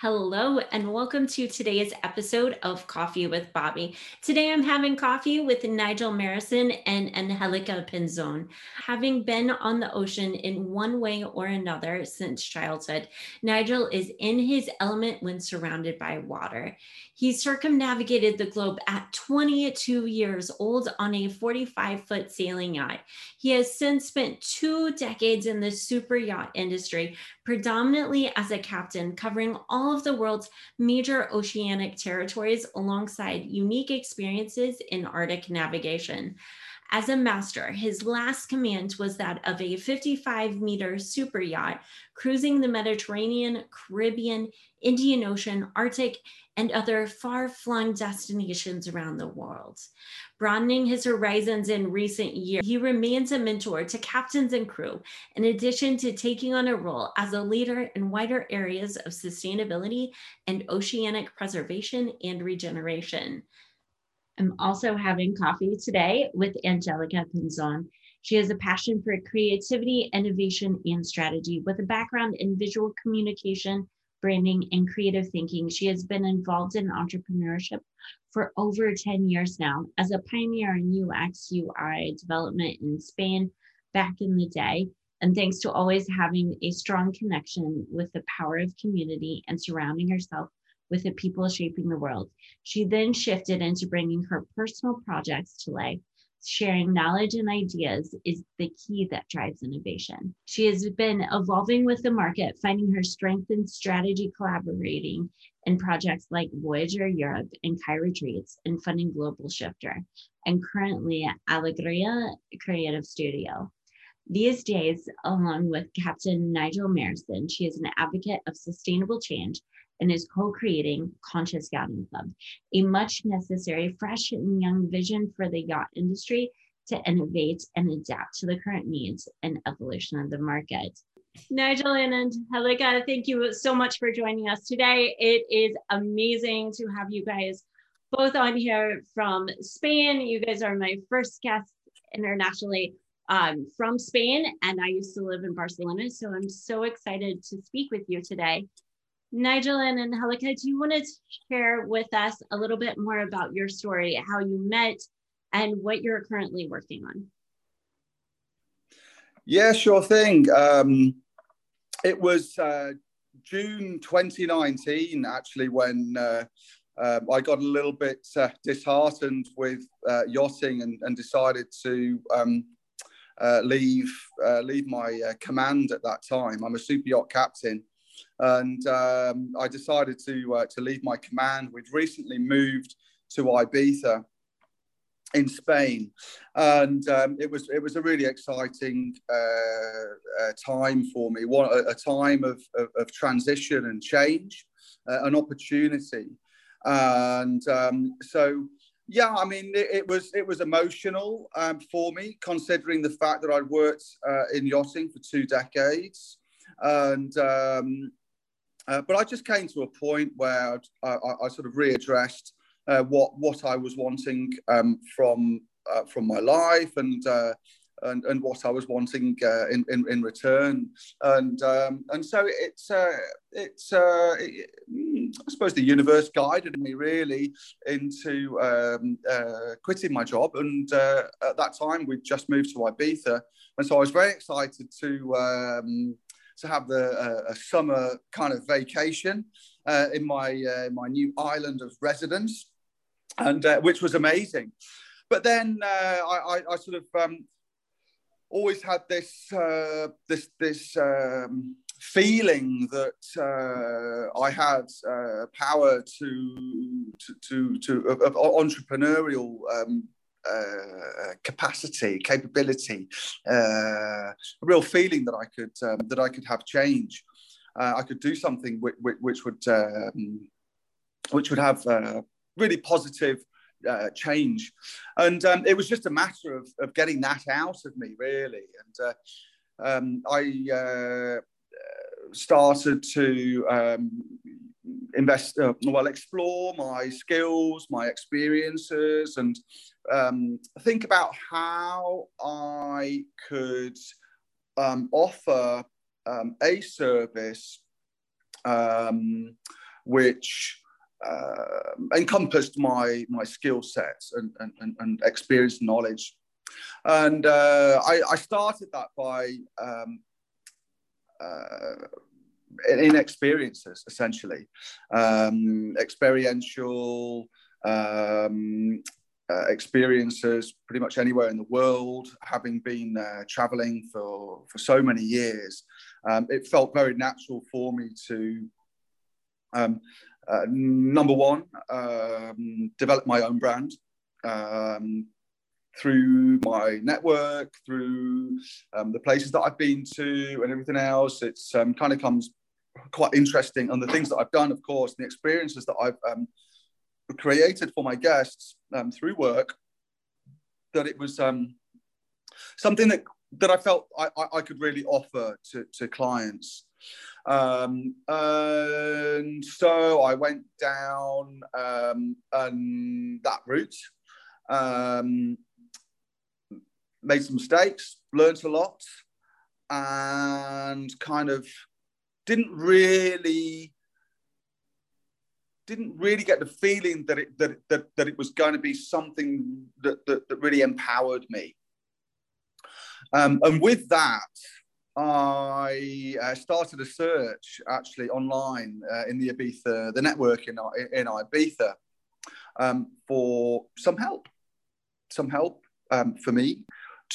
Hello, and welcome to today's episode of Coffee with Bobbi. Today I'm having coffee with Nigel Marrison and Angelica Pinzon. Having been on the ocean in one way or another since childhood, Nigel is in his element when surrounded by water. He circumnavigated the globe at 22 years old on a 45 foot sailing yacht. He has since spent two decades in the super yacht industry, predominantly as a captain, covering all of the world's major oceanic territories alongside unique experiences in Arctic navigation. As a master, his last command was that of a 55 meter super yacht cruising the Mediterranean, Caribbean, Indian Ocean, Arctic, and other far flung destinations around the world. Broadening his horizons in recent years, he remains a mentor to captains and crew, in addition to taking on a role as a leader in wider areas of sustainability and oceanic preservation and regeneration. I'm also having coffee today with Angelica Pinzon. She has a passion for creativity, innovation, and strategy with a background in visual communication branding, and creative thinking. She has been involved in entrepreneurship for over 10 years now as a pioneer in UX UI development in Spain back in the day. And thanks to always having a strong connection with the power of community and surrounding herself with the people shaping the world, she then shifted into bringing her personal projects to life sharing knowledge and ideas is the key that drives innovation. She has been evolving with the market, finding her strength in strategy collaborating in projects like Voyager Europe and Kai Retreats and funding Global Shifter, and currently at Alegria Creative Studio. These days, along with Captain Nigel Marrison, she is an advocate of sustainable change and is co-creating Conscious Yachting Club, a much necessary, fresh and young vision for the yacht industry to innovate and adapt to the current needs and evolution of the market. Nigel and Angelica, thank you so much for joining us today. It is amazing to have you guys both on here from Spain. You guys are my first guests internationally um, from Spain, and I used to live in Barcelona. So I'm so excited to speak with you today. Nigel and Angelica, do you want to share with us a little bit more about your story, how you met, and what you're currently working on? Yeah, sure thing. Um, it was uh, June 2019, actually, when uh, uh, I got a little bit uh, disheartened with uh, yachting and, and, decided to um, uh, leave leave my command at that time. I'm a super yacht captain and um, I decided to uh, to leave my command. We'd recently moved to Ibiza in Spain, and um, it was it was a really exciting uh, uh, time for me. One a, a time of, of, of, transition and change, uh, an opportunity, and um, so. Yeah, I mean, it, it, was it was emotional um, for me, considering the fact that I'd worked uh, in yachting for two decades, and um, uh, but I just came to a point where I, I, I sort of readdressed uh, what what I was wanting um, from uh, from my life and, uh, and and what I was wanting uh, in, in, in return, and um, and so it's uh, it's it, I suppose the universe guided me really into um, quitting my job, and at that time we'd just moved to Ibiza, and so I was very excited to. Um, to have the uh, a summer kind of vacation uh, in my uh, my new island of residence, and uh, which was amazing. But then uh, I, I, I, sort of um, always had this uh, this this um, feeling that uh, I had uh, power to to to, to entrepreneurial um, uh, capacity, capability, uh, a real feeling that I could um, that I could have change. Uh, I could do something which, which would um, which would have uh, really positive uh, change, and um, it was just a matter of, of getting that out of me, really. And um, I started to um, invest, uh, well, explore my skills, my experiences, and um, think about how I could um, offer um, a service um, which uh, encompassed my my skill sets and, and, and experience knowledge. And uh, I, I, started that by um, uh, in experiences, essentially, um, experiential um, uh, experiences pretty much anywhere in the world. Having been uh, traveling for, for so many years, um, it felt very natural for me to, um, uh, number one, um, develop my own brand um, through my network, through um, the places that I've been to, and everything else. It's um, kind of comes quite interesting, and the things that I've done, of course, the experiences that I've created for my guests um, through work that it was um, something that that I felt I, I, could really offer to, to clients. Um, and so I went down um, and that route, um, made some mistakes, learned a lot, and kind of didn't really didn't really get the feeling that it that that, that it was going to be something that, that, that really empowered me. Um, and with that, I uh, started a search actually online uh, in the Ibiza, the network in, in Ibiza, um, for some help, some help um, for me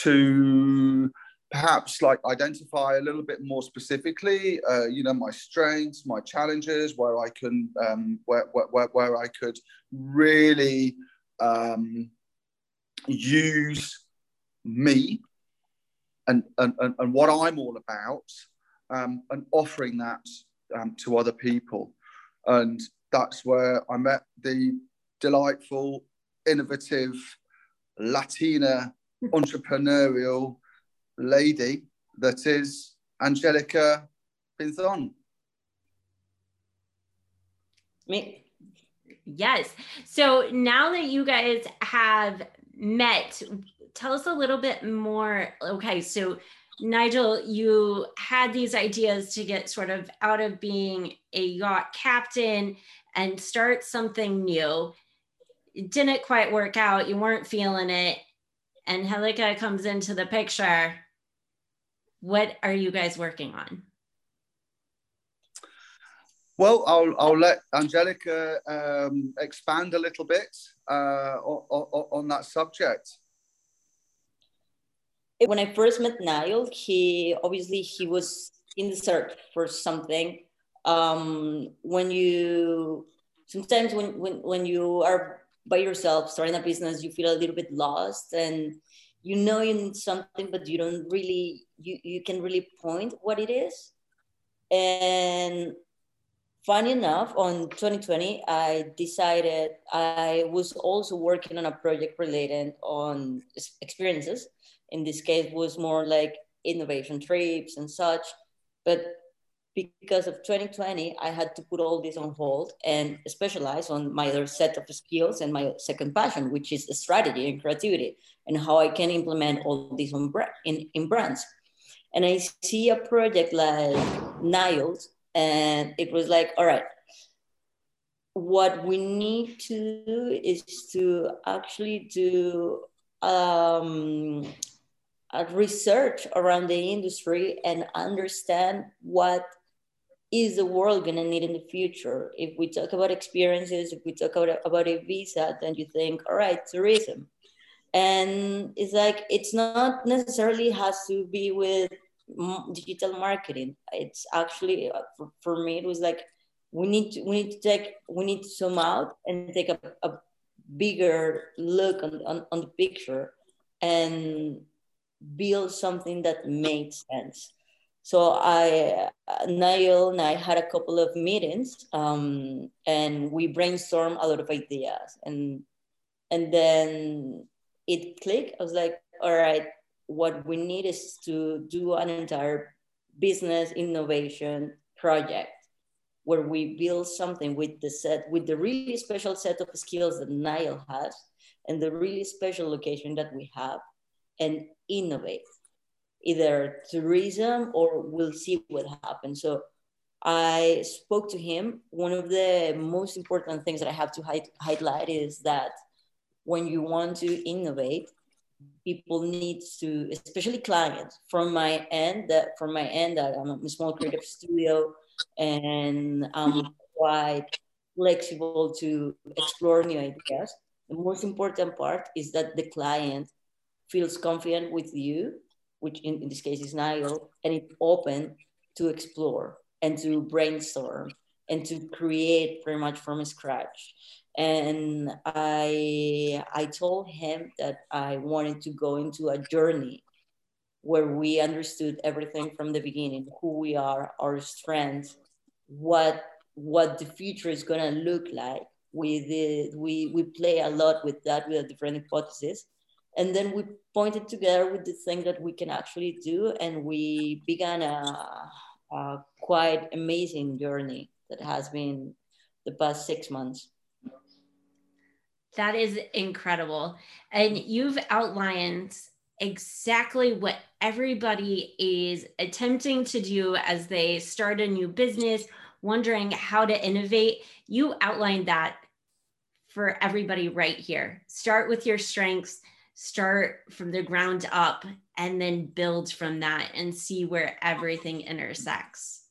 to perhaps like identify a little bit more specifically, uh, you know, my strengths, my challenges, where I can, um, where, where, where I could really um, use me and, and, and what I'm all about um, and offering that um, to other people. And that's where I met the delightful, innovative, Latina, entrepreneurial lady that is Angelica Pinzon. Me. Yes. So now that you guys have met, tell us a little bit more. Okay, so Nigel, you had these ideas to get sort of out of being a yacht captain and start something new. It didn't quite work out. You weren't feeling it. And Helika comes into the picture what are you guys working on? Well, I'll, I'll let Angelica um, expand a little bit uh, on, on, that subject. When I first met Niall, he obviously he was in the search for something. Um, when you sometimes when, when when you are by yourself starting a business, you feel a little bit lost and you know you need something but you don't really you, you can really point what it is. And funny enough on 2020 i decided i was also working on a project related on experiences. In this case was more like innovation trips and such. But because of 2020 i had to put all this on hold and specialize on my other set of skills and my second passion which is strategy and creativity and how i can implement all these in, in brands. And i see a project like niles and it was like all right what we need to do is to actually do um, a research around the industry and understand what is the world going to need in the future? If we talk about experiences, if we talk about, about Ibiza, then you think, all right, tourism. And it's like, it's not necessarily has to be with digital marketing. It's actually, uh, for, for me, it was like, we need to, we need to take, we need to zoom out and take a, a bigger look on, on, on the picture and build something that makes sense so I, Niall and I had a couple of meetings um, and we brainstormed a lot of ideas and, and then it clicked. I was like, all right, what we need is to do an entire business innovation project where we build something with the set, with the really special set of skills that Niall has and the really special location that we have and innovate either tourism or we'll see what happens. So I spoke to him. One of the most important things that I have to highlight is that when you want to innovate, people need to, especially clients. From my end, that from my end, that I'm a small creative studio, and I'm quite flexible to explore new ideas. The most important part is that the client feels confident with you, which in, in this case is Niall, and it's open to explore and to brainstorm and to create pretty much from scratch. And i i told him that i wanted to go into a journey where we understood everything from the beginning who we are our strengths what what the future is to look like. We did we we play a lot with that with a different hypothesis and then we pointed together with the thing that we can actually do and we began a, a quite amazing journey that has been the past six months that is incredible. And you've outlined exactly what everybody is attempting to do as they start a new business, wondering how to innovate. You outlined that for everybody right here. Start with your strengths, start from the ground up, and then build from that and see where everything intersects.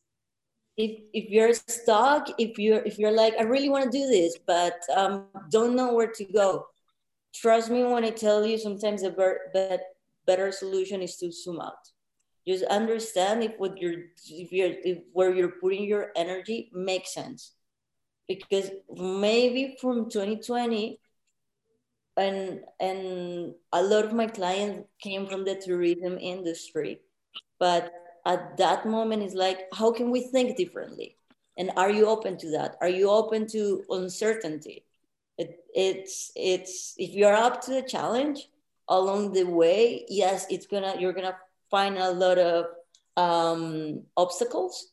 If if you're stuck if you're if you're like i really want to do this but um, don't know where to go trust me when i tell you sometimes the ber- better solution is to zoom out. Just understand if what you're if you're if where you're putting your energy makes sense. Because maybe from 2020 and and a lot of my clients came from the tourism industry. But at that moment it's like how can we think differently? And are you open to that? Are you open to uncertainty? It, it's it's if you're up to the challenge along the way yes it's gonna you're gonna find a lot of um, obstacles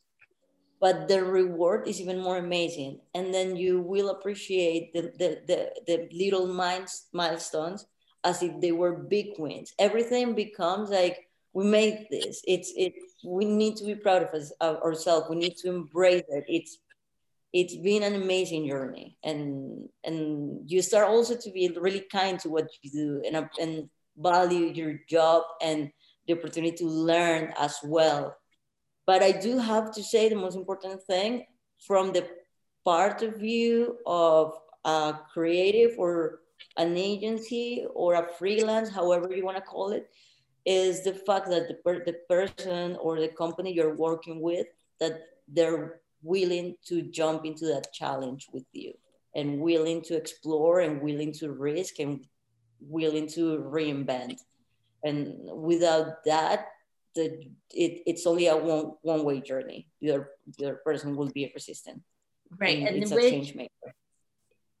but the reward is even more amazing. And then you will appreciate the the, the, the little milestones as if they were big wins. Everything becomes like we made this. It's it we need to be proud of us of ourselves. We need to embrace it. It's it's been an amazing journey. And and you start also to be really kind to what you do and and value your job and the opportunity to learn as well but i do have to say the most important thing from the part of view of a creative or an agency or a freelance however you want to call it is the fact that the, per- the person or the company you're working with that they're willing to jump into that challenge with you and willing to explore and willing to risk and willing to reinvent. And without that the it, it's only a one one way journey. Your your person will be resistant. Right and, and it's a change maker.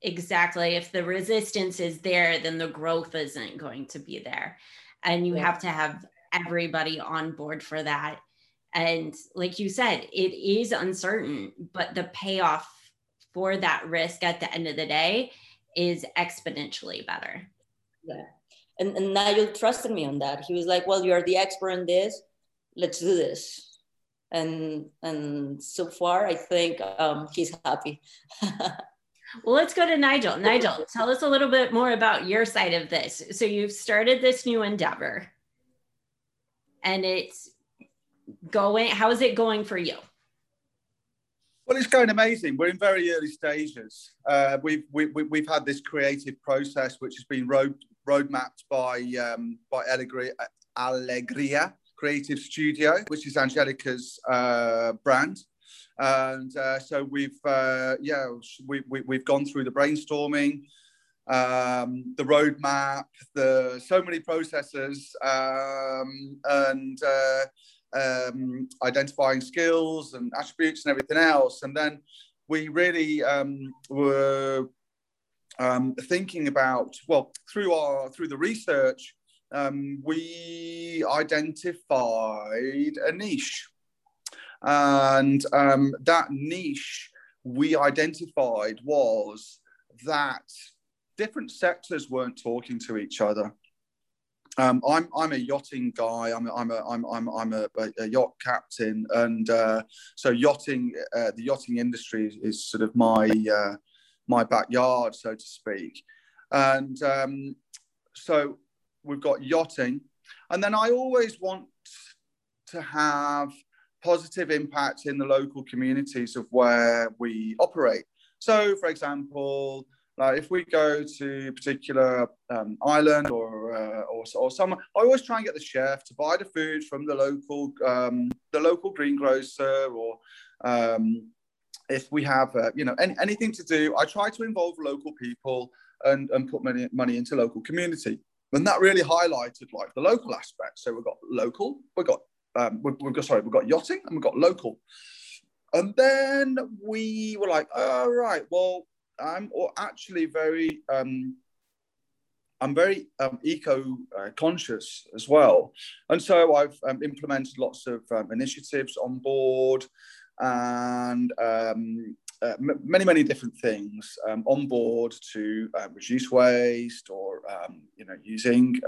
Exactly. If the resistance is there then the growth isn't going to be there. And you yeah. have to have everybody on board for that. And like you said it is uncertain but the payoff for that risk at the end of the day is exponentially better. Yeah and, and nigel trusted me on that he was like well you're the expert in this let's do this and and so far i think um, he's happy Well, let's go to Nigel. Nigel, tell us a little bit more about your side of this. So you've started this new endeavor and it's going, how is it going for you? Well, it's going amazing. We're in very early stages. Uh, we've, we, have we, have had this creative process, which has been road, road by, um, by Alegria, Alegria Creative Studio, which is Angelica's uh, brand. And uh, so we've uh, yeah we, we, we've gone through the brainstorming um, the roadmap the so many processes um, and uh, um, identifying skills and attributes and everything else. And then we really um, were um, thinking about well through our through the research um, we identified a niche and um, that niche we identified was that different sectors weren't talking to each other. um, I'm I'm a yachting guy. I'm a, I'm a I'm I'm I'm a, a yacht captain, and uh, so yachting, uh, the yachting industry is, is sort of my uh, my backyard, so to speak. And um, so we've got yachting, and then I always want to have positive impact in the local communities of where we operate. So, for example, like if we go to a particular um, island or, uh, or or somewhere, I always try and get the chef to buy the food from the local um, the local greengrocer or um, if we have uh, you know any, anything to do, I try to involve local people and, and put money money into local community, and that really highlighted like the local aspect. So we've got local, we've got um, we've, we've got sorry, we've got yachting and we've got local. And then we were like, all oh, right, well, I'm actually very um, I'm very um, eco uh, conscious as well, and so I've um, implemented lots of um, initiatives on board, and um, uh, m- many many different things um, on board to uh, reduce waste or um, you know using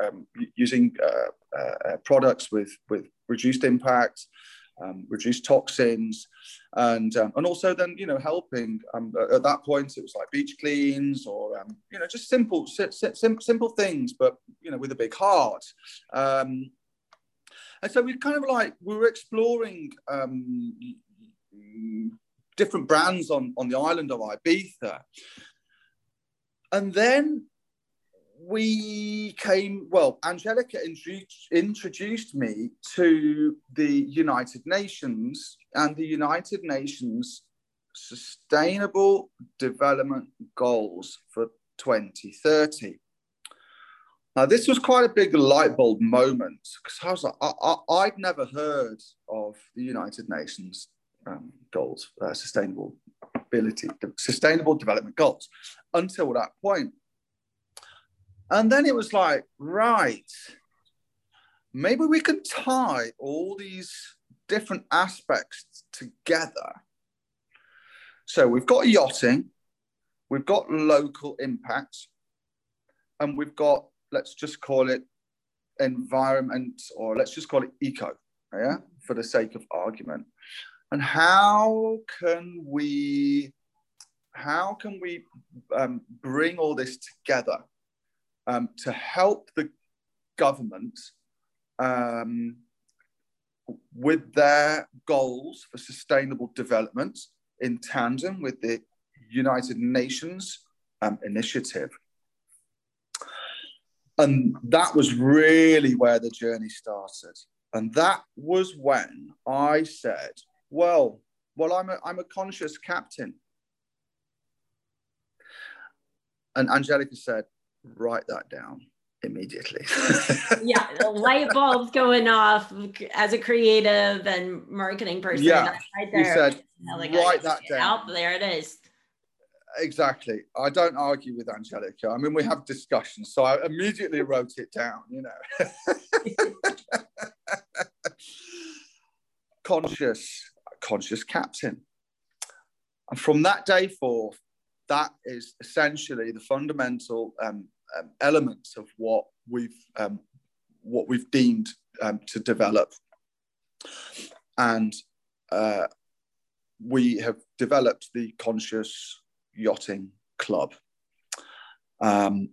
using uh, uh, products with with reduced impact um, reduce toxins, and um, and also then you know helping. Um, at that point, it was like beach cleans or um, you know just simple sim- simple things, but you know with a big heart. Um, and so we kind of like we were exploring um, different brands on on the island of Ibiza, and then we came, well, Angelica introduced me to the United Nations and the United Nations Sustainable Development Goals for 2030. Now, this was quite a big light bulb moment because I was like, I, would never heard of the United Nations um, goals, uh, sustainable ability, sustainable development goals until that point. And then it was like, right, maybe we can tie all these different aspects together. So we've got yachting, we've got local impacts, and we've got, let's just call it environment, or let's just call it eco, yeah, for the sake of argument. And how can we, how can we um, bring all this together um, to help the government um, with their goals for sustainable development in tandem with the United Nations um, initiative. And that was really where the journey started. And that was when I said, well, well, I'm a, I'm a conscious captain. And Angelica said, write that down immediately. yeah, light bulbs going off as a creative and marketing person. Yeah, right there. You said, like, write that down. Out there it is. Exactly. I don't argue with Angelica. I mean, we have discussions, so I immediately wrote it down. You know, conscious, conscious captain. And from that day forth, that is essentially the fundamental um, um, elements of what we've um, what we've deemed um, to develop, and uh, we have developed the Conscious Yachting Club. Um,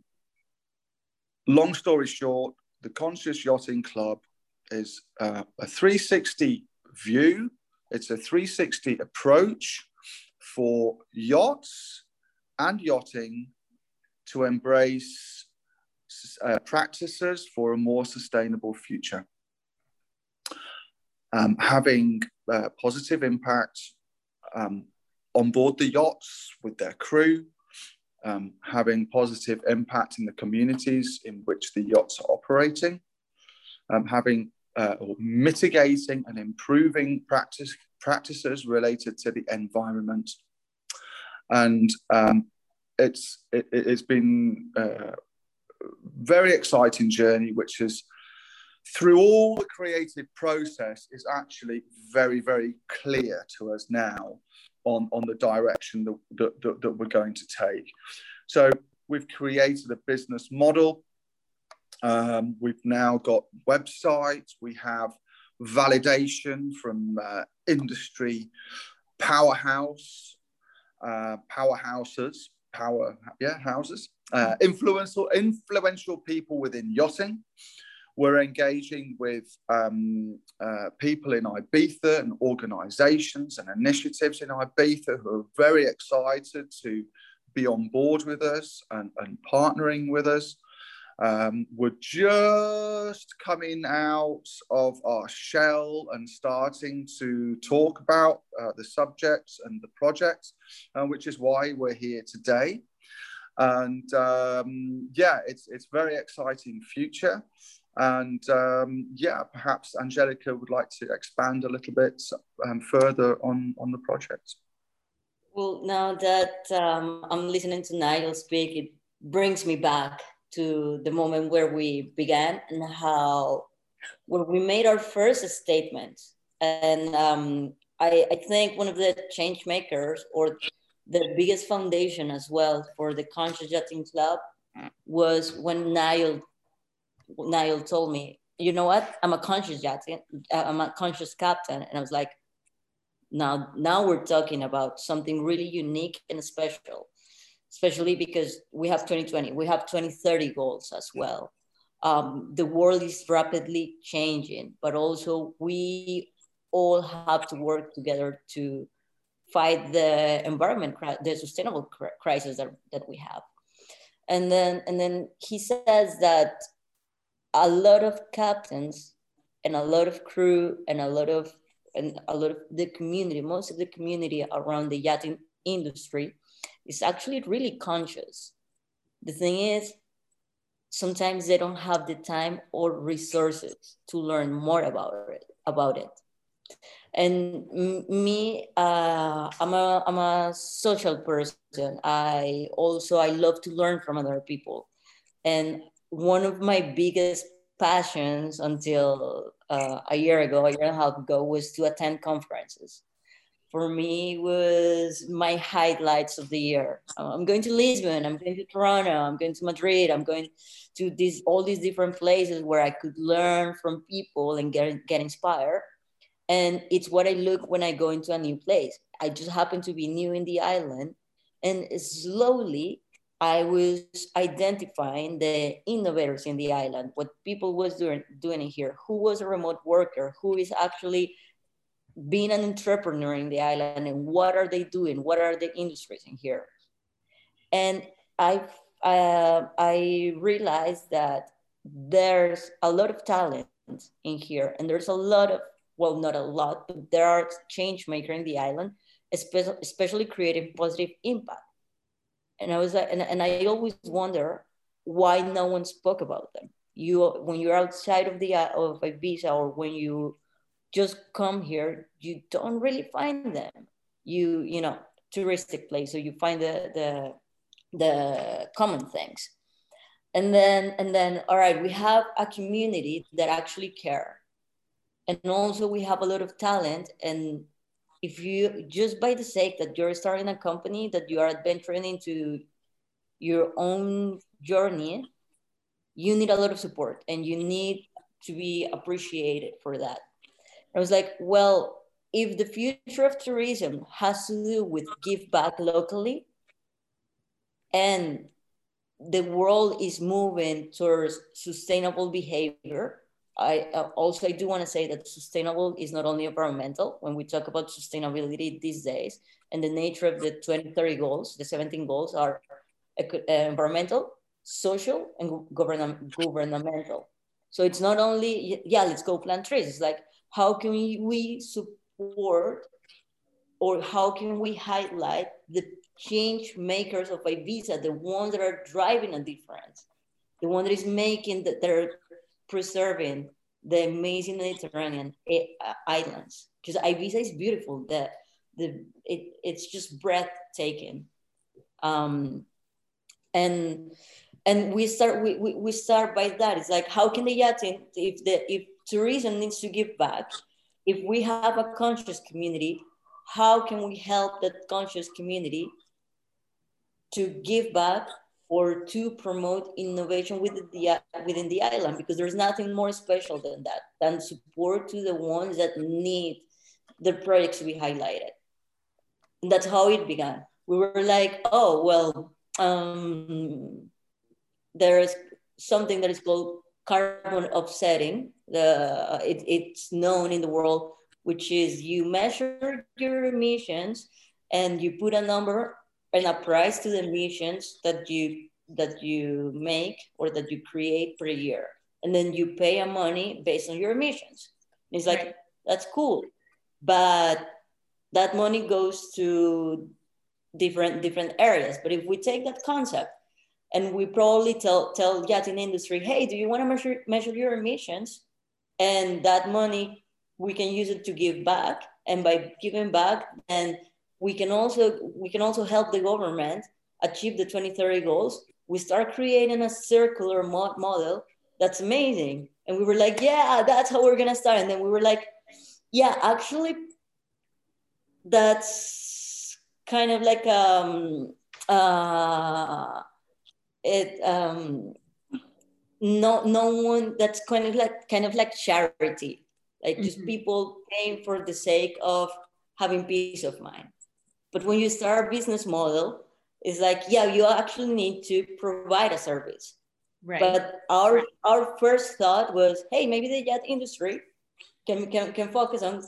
long story short, the Conscious Yachting Club is uh, a 360 view. It's a 360 approach for yachts and yachting to embrace uh, practices for a more sustainable future. Um, having uh, positive impact um, on board the yachts with their crew, um, having positive impact in the communities in which the yachts are operating, um, having uh, or mitigating and improving practice, practices related to the environment and um, it's it, has been a very exciting journey, which is through all the creative process is actually very very clear to us now on on the direction that, that, that we're going to take. So we've created a business model Um, we've now got websites. We have validation from uh, industry powerhouse, uh, powerhouses, power, yeah, houses, uh, influential, influential people within yachting. We're engaging with um, uh, people in Ibiza and organizations and initiatives in Ibiza who are very excited to be on board with us and, and partnering with us. Um, we're just coming out of our shell and starting to talk about uh, the subjects and the projects, uh, which is why we're here today. And um, yeah, it's it's very exciting future. And um, yeah, perhaps Angelica would like to expand a little bit um, further on on the project. Well, now that um, I'm listening to Nigel speak, it brings me back to the moment where we began and how where we made our first statement. And um, I, I think one of the change makers or the biggest foundation as well for the Conscious Yachting Club was when Niall Niall told me, you know what, I'm a conscious yachting, I'm a conscious captain. And I was like, now, now we're talking about something really unique and special especially because we have 2020, we have 2030 goals as well. Um, the world is rapidly changing, but also we all have to work together to fight the environment, the sustainable crisis that, that we have. And then, and then he says that a lot of captains and a lot of crew and a lot of and a lot of the community, most of the community around the yachting industry is actually really conscious. The thing is, sometimes they don't have the time or resources to learn more about it. About it. And me, uh, I'm a I'm a social person. I also I love to learn from other people, and one of my biggest passions until uh, a year ago, a year and a half ago, was to attend conferences for me was my highlights of the year. Uh, I'm going to Lisbon, I'm going to Toronto, I'm going to Madrid, I'm going to these all these different places where I could learn from people and get get inspired. And it's what I look when I go into a new place. I just happen to be new in the island, and slowly I was identifying the innovators in the island, what people was doing doing here, who was a remote worker, who is actually being an entrepreneur in the island and what are they doing? What are the industries in here? And I, uh, I realized that there's a lot of talent in here and there's a lot of, well, not a lot, but there are change maker in the island, especially, especially creating positive impact. And I was, and, and I always wonder why no one spoke about them. You, when you're outside of the of Ibiza or when you just come here, you don't really find them. You, you know, touristic place, so you find the the the common things. And then and then all right, we have a community that actually care. And also we have a lot of talent and if you just by the sake that you're starting a company that you are adventuring into your own journey you need a lot of support and you need to be appreciated for that I was like, well, if the future of tourism has to do with give back locally and the world is moving towards sustainable behavior, I uh, also I do want to say that sustainable is not only environmental. When we talk about sustainability these days, and the nature of the 2030 goals, the 17 goals are uh, environmental, social, and govern- governmental. So it's not only yeah, let's go plant trees. It's like how can we support or how can we highlight the change makers of Ibiza, the ones that are driving a difference, the one that is making that they're preserving the amazing Mediterranean uh, islands. Because Ibiza is beautiful. The, the, it, it's just breathtaking. Um, and and we start we, we, we start by that. It's like how can the yachting if the if tourism needs to give back. If we have a conscious community, how can we help that conscious community to give back or to promote innovation within the, within the island because there's nothing more special than that, than support to the ones that need the projects we highlighted. And that's how it began. We were like, oh, well, um, there's something that is called carbon offsetting. The, uh, it, it's known in the world, which is you measure your emissions and you put a number and a price to the emissions that you that you make or that you create per year. And then you pay a money based on your emissions. And it's like that's cool. But that money goes to different different areas. But if we take that concept and we probably tell tell yachting industry hey do you want to measure measure your emissions? And that money we can use it to give back. And by giving back then we can also we can also help the government achieve the 2030 goals. We start creating a circular mo- model that's amazing. And we were like yeah that's how we're gonna start. And then we were like yeah actually that's kind of like um uh it um no no one that's kind of like kind of like charity like just mm-hmm. people paying for the sake of having peace of mind but when you start a business model, it's like, yeah, you actually need to provide a service. Right. But our our first thought was, hey, maybe the yacht industry can can, can focus on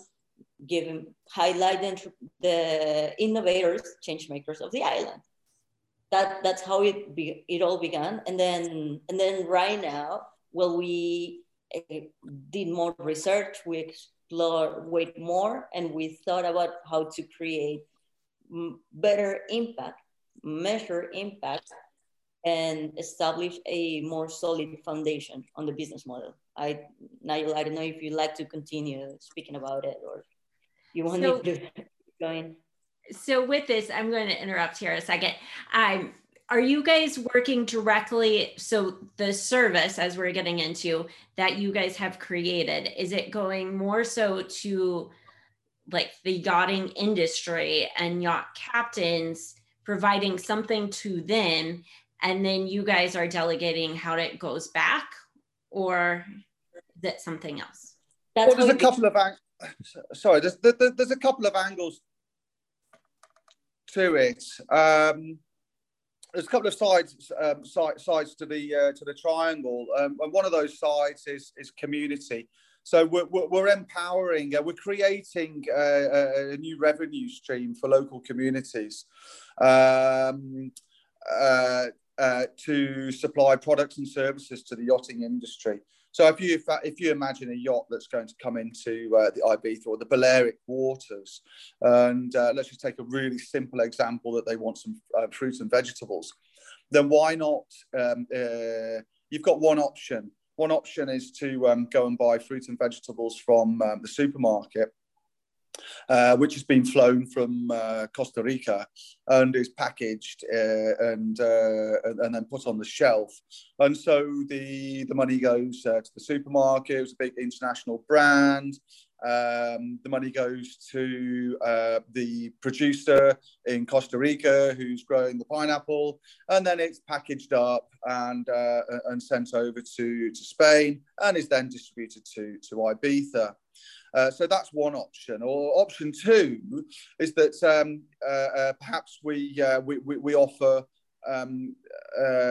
giving highlight the, the innovators, change makers of the island. That that's how it be, it all began. And then and then right now, well, we uh, did more research, we explored way more, and we thought about how to create better impact, measure impact, and establish a more solid foundation on the business model. I, Nigel, I don't know if you'd like to continue speaking about it or you want so, to go going. So with this, I'm going to interrupt here a second. Um, are you guys working directly? So the service, as we're getting into, that you guys have created, is it going more so to like the yachting industry and yacht captains providing something to them and then you guys are delegating how it goes back or is it something else That's well, there's a couple of ang- sorry there's, there's a couple of angles to it. Um, there's a couple of sides um, sides to the uh, to the triangle. Um, and one of those sides is is community. So we're, we're empowering, uh, we're creating uh, a, a, new revenue stream for local communities um, uh, uh, to supply products and services to the yachting industry. So if you if you imagine a yacht that's going to come into uh, the Ibiza or the Balearic waters, and uh, let's just take a really simple example that they want some fruits and vegetables, then why not? Um, you've got one option one option is to um, go and buy fruit and vegetables from um, the supermarket, uh, which has been flown from uh, Costa Rica and is packaged uh, and, uh, and then put on the shelf. And so the, the money goes uh, to the supermarket, it's a big international brand. Um, the money goes to the producer in Costa Rica who's growing the pineapple, and then it's packaged up and and sent over to, to Spain and is then distributed to, to Ibiza. Uh, so that's one option. Or option two is that um, uh, uh, perhaps we, uh, we, we, we, offer um,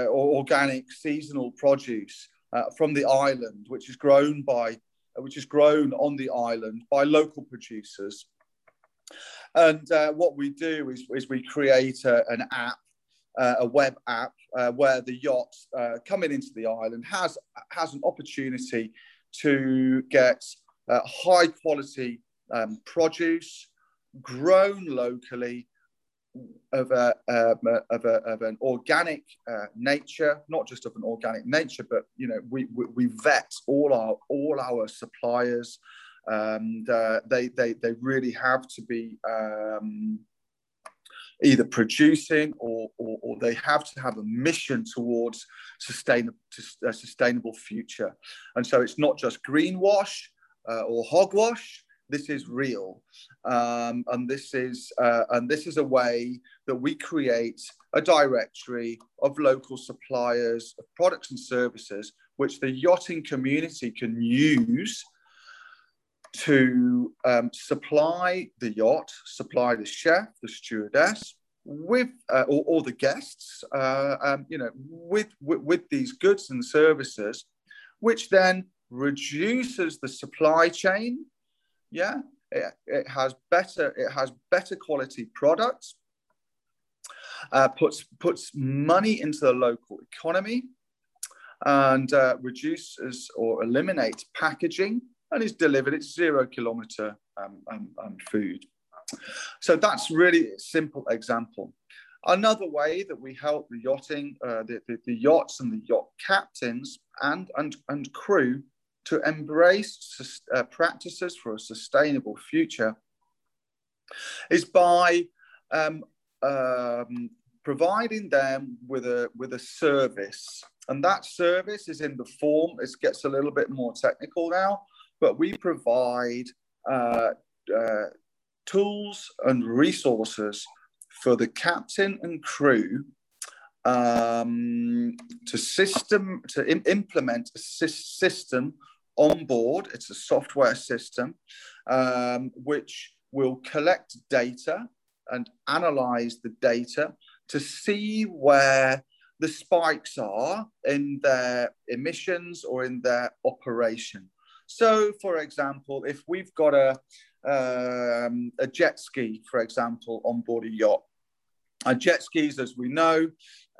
organic seasonal produce from the island, which is grown by uh, which is grown on the island by local producers. And uh, what we do is, is we create a, an app, uh, a web app, uh, where the yacht uh, coming into the island has, has an opportunity to get uh, high quality um, produce grown locally of a, um, of, a, of an organic uh, nature, not just of an organic nature, but you know we, we, we vet all our all our suppliers, and uh, they, they they really have to be um, either producing or, or, or they have to have a mission towards sustainable a sustainable future, and so it's not just greenwash uh, or hogwash this is real, um, and this is uh, and this is a way that we create a directory of local suppliers of products and services which the yachting community can use to um, supply the yacht, supply the chef, the stewardess, with uh, or, or, the guests, uh, um, you know, with, with, with these goods and services, which then reduces the supply chain. Yeah, it, it has better it has better quality products. Uh, puts puts money into the local economy and uh, reduces or eliminates packaging and is delivered. It's zero kilometer um, um, um, food. So that's really simple example. Another way that we help the yachting, uh, the, the, the, yachts and the yacht captains and, and, and crew to embrace uh, practices for a sustainable future is by um, um, providing them with a, with a service. And that service is in the form, it gets a little bit more technical now, but we provide uh, uh, tools and resources for the captain and crew um, to system to Im- implement a system on board. It's a software system um, which will collect data and analyze the data to see where the spikes are in their emissions or in their operation. So, for example, if we've got a um, a jet ski, for example, on board a yacht, and jet skis, as we know,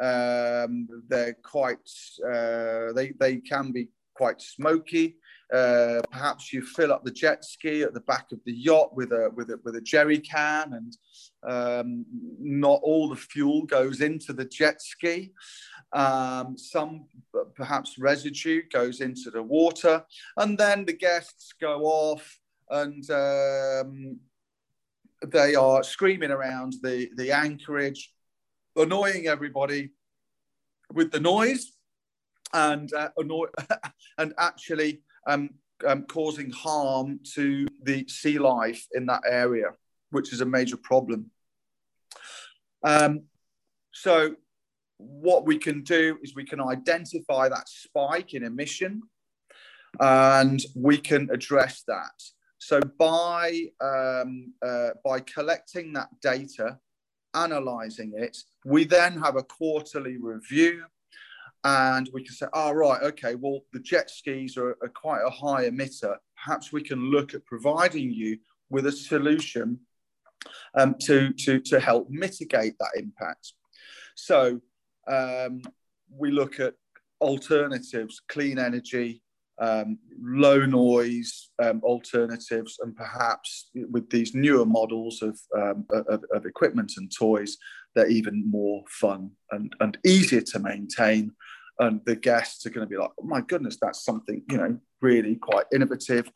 um, they're quite uh, they they can be quite smoky. Uh, perhaps you fill up the jet ski at the back of the yacht with a with a with a jerry can, and um, not all the fuel goes into the jet ski. Um, some perhaps residue goes into the water, and then the guests go off and um, they are screaming around the, the anchorage, annoying everybody with the noise and uh, annoy- and actually um, um, causing harm to the sea life in that area, which is a major problem. Um, so what we can do is we can identify that spike in emission and we can address that. So by, um, uh, by collecting that data, analyzing it, we then have a quarterly review and we can say, oh, right, okay, well, the jet skis are, are quite a high emitter. Perhaps we can look at providing you with a solution um, to, to, to help mitigate that impact. So um, we look at alternatives, clean energy, um, low noise um, alternatives, and perhaps with these newer models of, um, of, of, equipment and toys, they're even more fun and, and easier to maintain. And the guests are going to be like, oh my goodness, that's something, you know, really quite innovative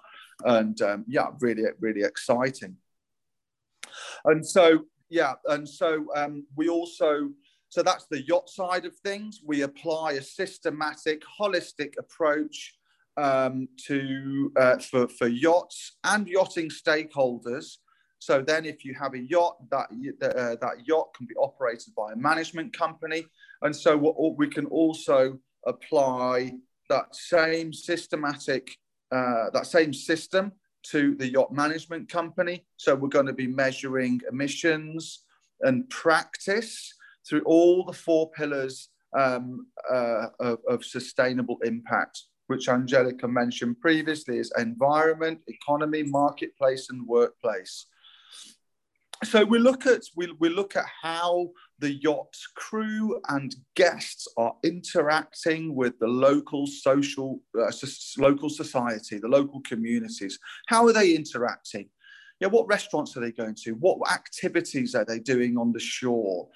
and um, yeah, really, really exciting. And so, yeah, and so um, we also so that's the yacht side of things. We apply a systematic, holistic approach um, to uh, for, for yachts and yachting stakeholders. So then, if you have a yacht, that uh, that yacht can be operated by a management company, and so we can also apply that same systematic uh, that same system to the yacht management company. So we're going to be measuring emissions and practice through all the four pillars um, uh, of, of, sustainable impact, which Angelica mentioned previously is environment, economy, marketplace, and workplace. So we look at we, we look at how the yacht crew and guests are interacting with the local social uh, local society, the local communities. How are they interacting? Yeah, what restaurants are they going to? What activities are they doing on the shore?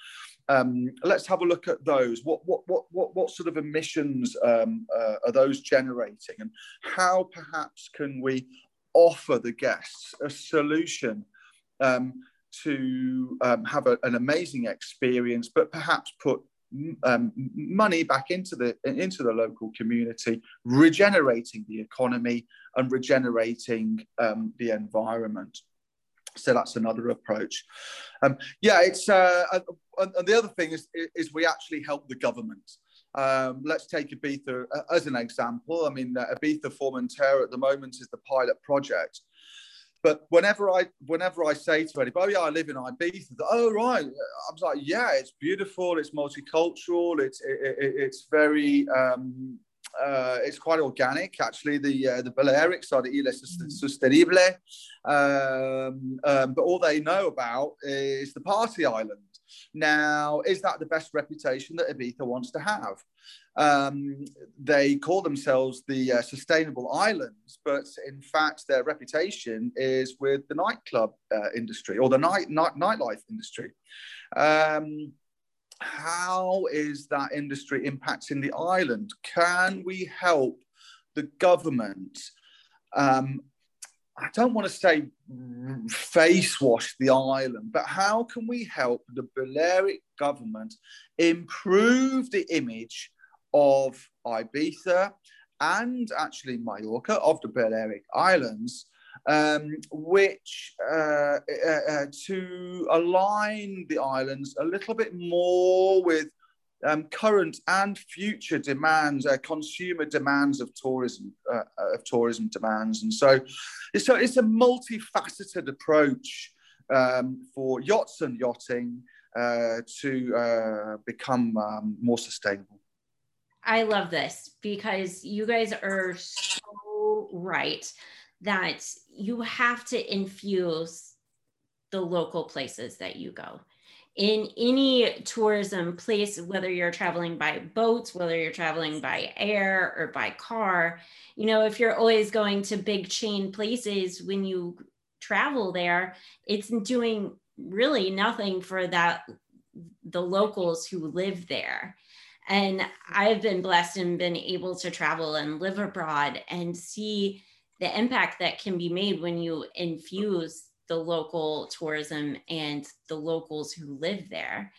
Um, let's have a look at those. What what what what, what sort of emissions um, uh, are those generating, and how perhaps can we offer the guests a solution um, to um, have a, an amazing experience, but perhaps put um, money back into the into the local community, regenerating the economy and regenerating um, the environment. So that's another approach. Um, yeah, it's uh, and the other thing is is we actually help the government. Um, let's take Ibiza uh, as an example. I mean, uh, Ibiza Formentera at the moment is the pilot project. But whenever I whenever I say to anybody, oh yeah, I live in Ibiza, oh right, I was like, yeah, it's beautiful, it's multicultural, it's it, it, it's very um, uh, it's quite organic. Actually, the uh, the Balearics are the Islas Sostenible, um, um, but all they know about is the party island. Now, is that the best reputation that Ibiza wants to have? Um, they call themselves the uh, Sustainable Islands, but in fact, their reputation is with the nightclub uh, industry or the night, night nightlife industry. Um, how is that industry impacting the island? Can we help the government? Um, I don't want to say face wash the island, but how can we help the Balearic government improve the image of Ibiza and actually Mallorca, of the Balearic Islands, um, which uh, uh, uh, to align the islands a little bit more with um, current and future demands, uh, consumer demands of tourism, uh, uh, of tourism demands, and so it's a, it's a multifaceted approach um, for yachts and yachting uh, to become um, more sustainable. I love this because you guys are so right that you have to infuse the local places that you go. In any tourism place, whether you're traveling by boats, whether you're traveling by air or by car, you know, if you're always going to big chain places when you travel there, it's doing really nothing for that the locals who live there. And I've been blessed and been able to travel and live abroad and see the impact that can be made when you infuse the local tourism and the locals who live there.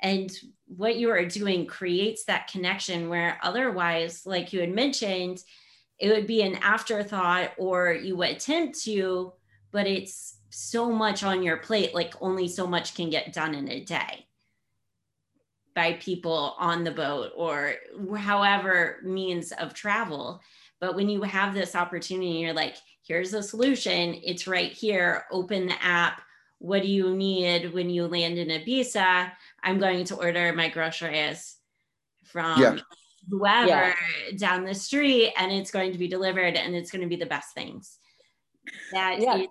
And what you are doing creates that connection where otherwise, like you had mentioned, it would be an afterthought or you would attempt to, but it's so much on your plate, like only so much can get done in a day by people on the boat or however means of travel. But when you have this opportunity, you're like, here's a solution. It's right here. Open the app. What do you need when you land in Ibiza? I'm going to order my groceries from yeah. whoever yeah. down the street, and it's going to be delivered, and it's going to be the best things. That yeah. Is,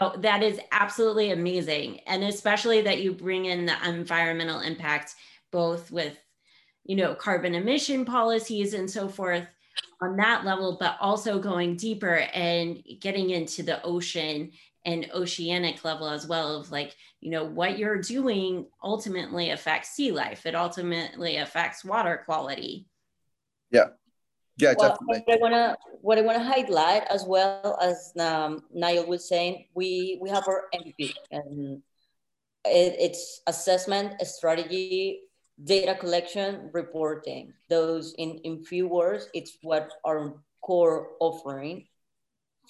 oh, that is absolutely amazing, and especially that you bring in the environmental impact both with you know, carbon emission policies and so forth on that level, but also going deeper and getting into the ocean and oceanic level as well of like, you know, what you're doing ultimately affects sea life. It ultimately affects water quality. Yeah. Yeah, well, definitely. What I wanna what I wanna highlight as well as um, Niall was saying, we we have our MVP and it, it's assessment strategy data collection, reporting. Those in, in few words, it's what our core offering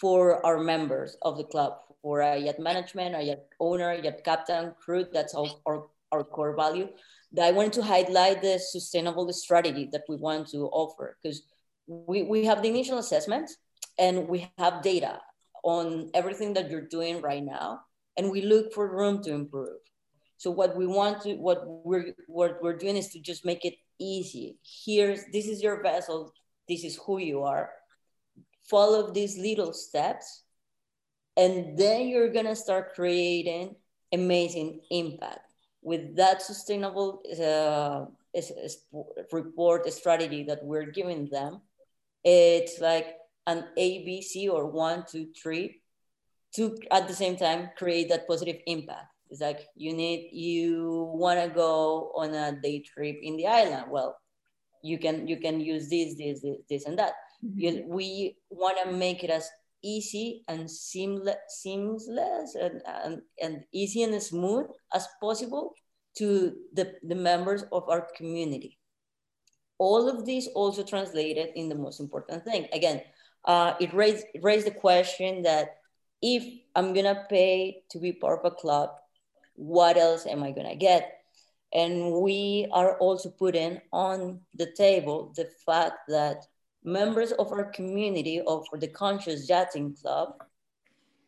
for our members of the club, for a yacht management, a yacht owner, yacht captain, crew, that's all our, our core value. I wanted to highlight the sustainable strategy that we want to offer because we, we have the initial assessment and we have data on everything that you're doing right now and we look for room to improve so what we want to, what we're, what we're doing is to just make it easy. Here's, this is your vessel. This is who you are. Follow these little steps. And then you're gonna start creating amazing impact with that sustainable uh, report strategy that we're giving them. It's like an ABC or one, two, three, to at the same time create that positive impact. It's like you need you want to go on a day trip in the island. Well, you can you can use this this this, this and that. Mm-hmm. We want to make it as easy and seamless, seamless and, and, and easy and smooth as possible to the, the members of our community. All of these also translated in the most important thing. Again, uh, it raised, it raised the question that if I'm gonna pay to be part of a club, what else am I gonna get? And we are also putting on the table the fact that members of our community of the Conscious Yachting Club,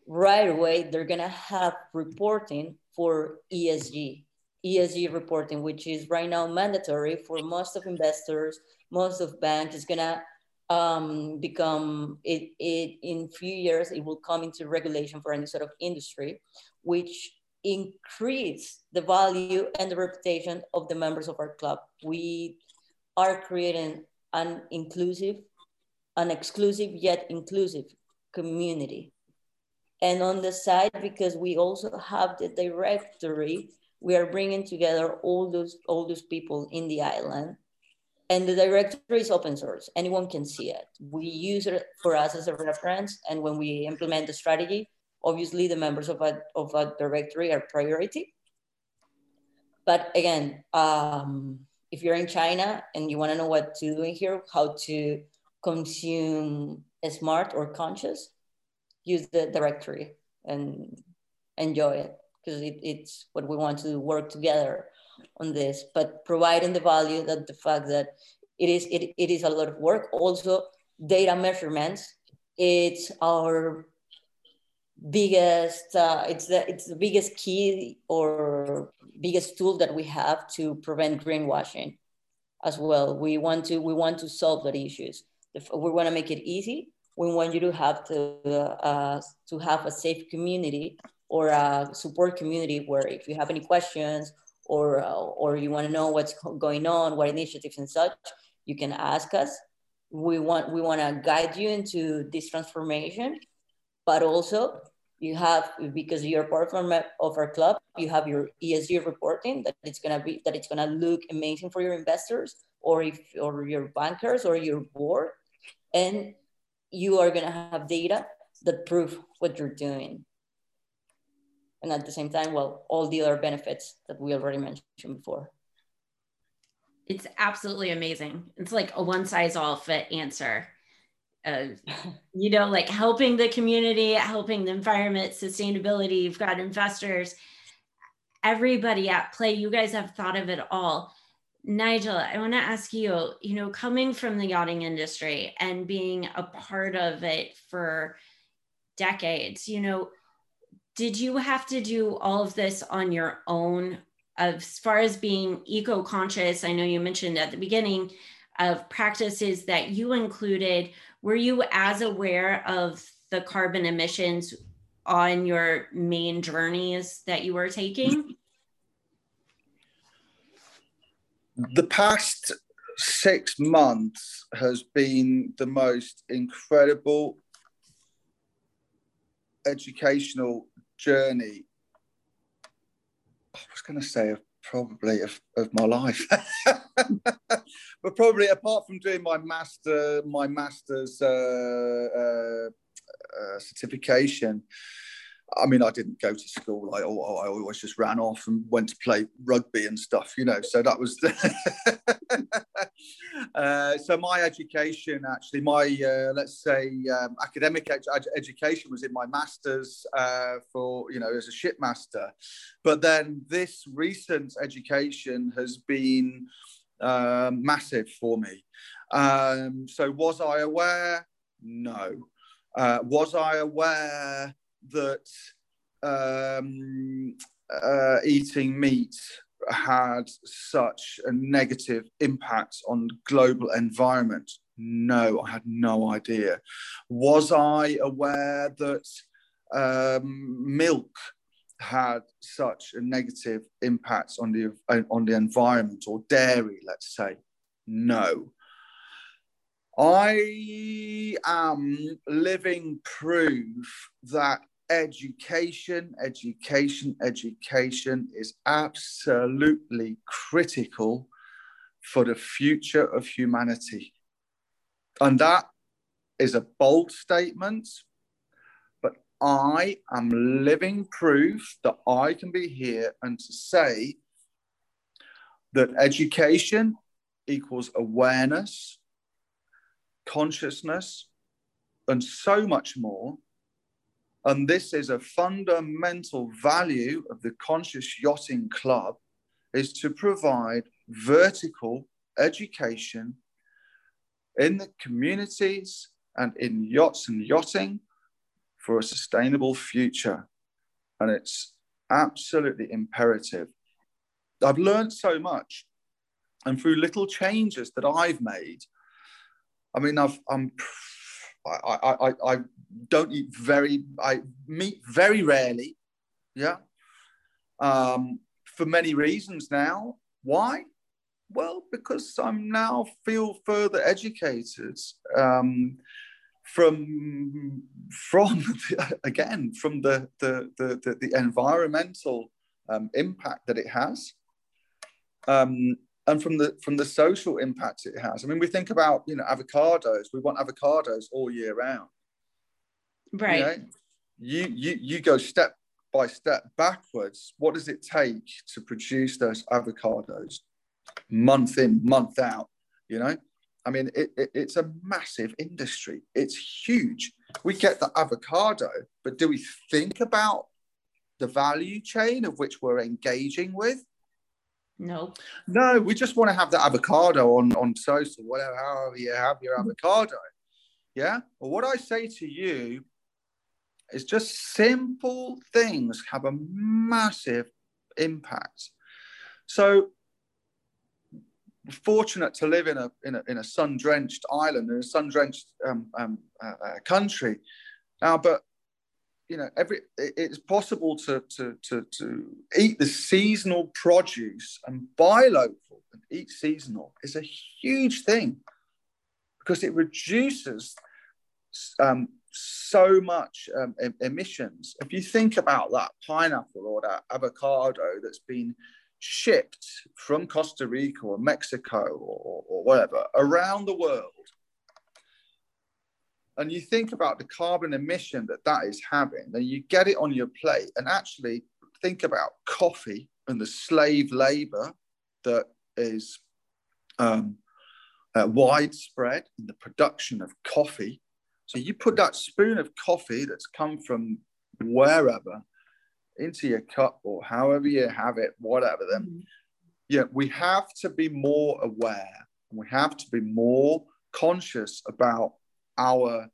right away, they're gonna have reporting for ESG, ESG reporting, which is right now mandatory for most of investors, most of banks. It's gonna um, become it, it in few years it will come into regulation for any sort of industry, which increase the value and the reputation of the members of our club. We are creating an inclusive, an exclusive yet inclusive community. And on the side, because we also have the directory, we are bringing together all those all those people in the island. And the directory is open source. Anyone can see it. We use it for us as a reference. And when we implement the strategy, obviously the members of a, of a directory are priority. But again, um, if you're in China and you want to know what to do in here, how to consume smart or conscious, use the directory and enjoy it because it, it's what we want to work together on this, but providing the value that the fact that it is it, it is a lot of work. Also, data measurements. It's our biggest uh, it's the it's the biggest key or biggest tool that we have to prevent greenwashing as well. We want to we want to solve that issues. We want to make it easy. We want you to have to uh, to have a safe community or a support community where if you have any questions or uh, or you want to know what's going on what initiatives and such you can ask us. We want we want to guide you into this transformation but also you have because you're part of our, club you have your esg reporting that it's going to be that it's going to look amazing for your investors or if or your bankers or your board. And you are going to have data that prove what you're doing. And at the same time well all the other benefits that we already mentioned before. It's absolutely amazing. It's like a one size all fit answer uh, you know, like helping the community, helping the environment, sustainability. You've got investors, everybody at play. You guys have thought of it all. Nigel, I want to ask you, you know, coming from the yachting industry and being a part of it for decades, you know, did you have to do all of this on your own as far as being eco conscious? I know you mentioned at the beginning of practices that you included were you as aware of the carbon emissions on your main journeys that you were taking? The past six months has been the most incredible educational journey. I was going to say of probably of, of my life. but probably apart from doing my master, my master's uh, uh, uh, certification, I mean, I didn't go to school. I, I always just ran off and went to play rugby and stuff, you know. So that was. uh, so my education, actually, my uh, let's say um, academic ed- education was in my masters uh, for you know as a shipmaster, but then this recent education has been um, massive for me. Um, so was I aware? No. Uh, was I aware that um, uh, eating meat had such a negative impact on global environment? No, I had no idea. Was I aware that um, milk had such a negative impact on the on the environment or dairy, let's say? No. I am living proof that education, education, education is absolutely critical for the future of humanity. And that is a bold statement, but I am living proof that I can be here and to say that education equals awareness, consciousness, and so much more. And this is a fundamental value of the Conscious Yachting Club is to provide vertical education in the communities and in yachts and yachting for a sustainable future. And it's absolutely imperative. I've learned so much, and through little changes that I've made. I mean, I've, I'm, I, I, I don't eat very, I meet very rarely, yeah, um, for many reasons now. Why? Well, because I'm now feel further educated. Um, from from again from the the the, the environmental um, impact that it has um, and from the from the social impact it has i mean we think about you know avocados we want avocados all year round right you, know, you you you go step by step backwards what does it take to produce those avocados month in month out you know I mean, it, it, it's a massive industry. It's huge. We get the avocado, but do we think about the value chain of which we're engaging with? No. No, we just want to have the avocado on, on toast or whatever, however you have your avocado. Yeah. Well, what I say to you is just simple things have a massive impact. So fortunate to live in a in a, in a sun drenched island in a sun drenched um, um, uh, uh, country now, but you know, every it's possible to, to to to eat the seasonal produce and buy local and eat seasonal is a huge thing because it reduces um, so much um, emissions. If you think about that pineapple or that avocado that's been shipped from Costa Rica or Mexico or, or whatever around the world, and you think about the carbon emission that that is having, then you get it on your plate and actually think about coffee and the slave labor that is um, uh, widespread in the production of coffee. So you put that spoon of coffee that's come from wherever into your cup or however you have it, whatever. Then, mm-hmm. yeah, we have to be more aware. And we have to be more conscious about our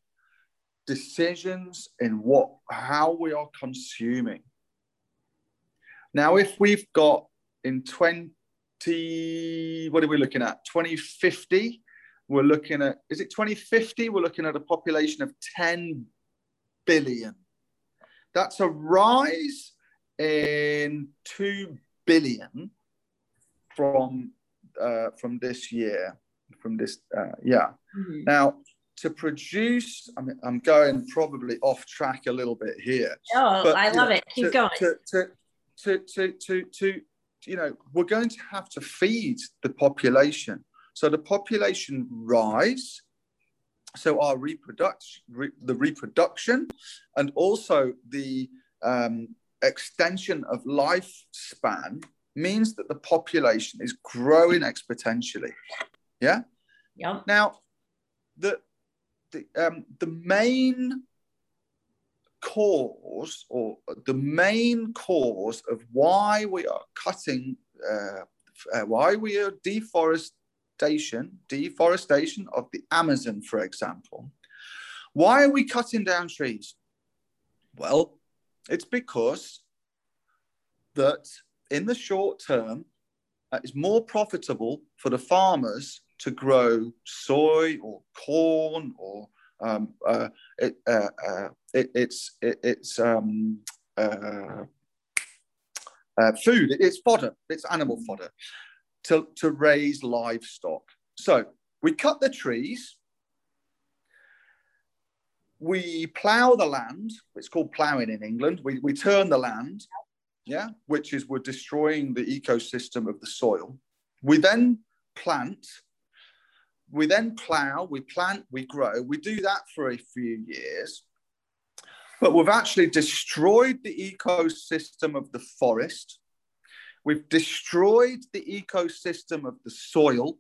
decisions in what how we are consuming. Now, if we've got in 20, what are we looking at? 2050, we're looking at, is it 2050? We're looking at a population of 10 billion. That's a rise in 2 billion from uh, from this year, from this, uh, yeah. Mm-hmm. Now, to produce, I mean, I'm going probably off track a little bit here. Oh, but, I love know, it. Keep to, going. To, to, to, to, to, to, you know, we're going to have to feed the population. So the population rise, so our reproduction, re, the reproduction, and also the um, extension of lifespan means that the population is growing exponentially. Yeah. Yeah. Now, the the um, the main cause or the main cause of why we are cutting, uh, uh, why we are deforestation, deforestation of the Amazon, for example. Why are we cutting down trees? Well, it's because that in the short term, uh, it's more profitable for the farmers to grow soy or corn or um, uh, it, uh, uh, it, it's it, it's um, uh, uh, food. It's fodder. It's animal fodder to to raise livestock. So we cut the trees. We plough the land. It's called ploughing in England. We, we turn the land, yeah, which is we're destroying the ecosystem of the soil. We then plant we then plow, we plant, we grow. We do that for a few years, but we've actually destroyed the ecosystem of the forest. We've destroyed the ecosystem of the soil.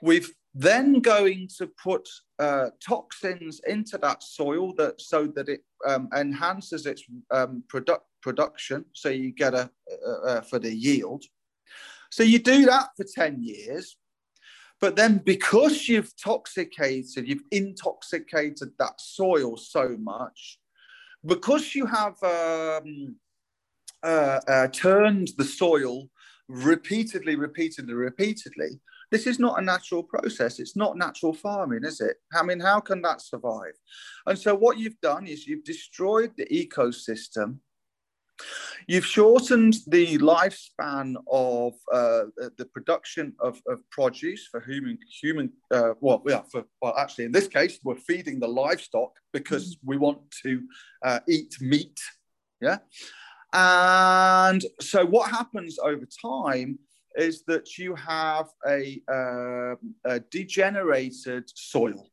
We've then going to put uh, toxins into that soil that so that it um, enhances its um, produ- production, so you get a, a, a for the yield. So you do that for ten years, but then because you've toxicated, you've intoxicated that soil so much, because you have um, uh, uh, turned the soil repeatedly, repeatedly, repeatedly, this is not a natural process. It's not natural farming, is it? I mean, how can that survive? And so, what you've done is you've destroyed the ecosystem. You've shortened the lifespan of uh, the production of, of, produce for human, human uh, well, yeah, for, well, actually, in this case, we're feeding the livestock because we want to uh, eat meat. Yeah. And so, what happens over time is that you have a, uh, a degenerated soil.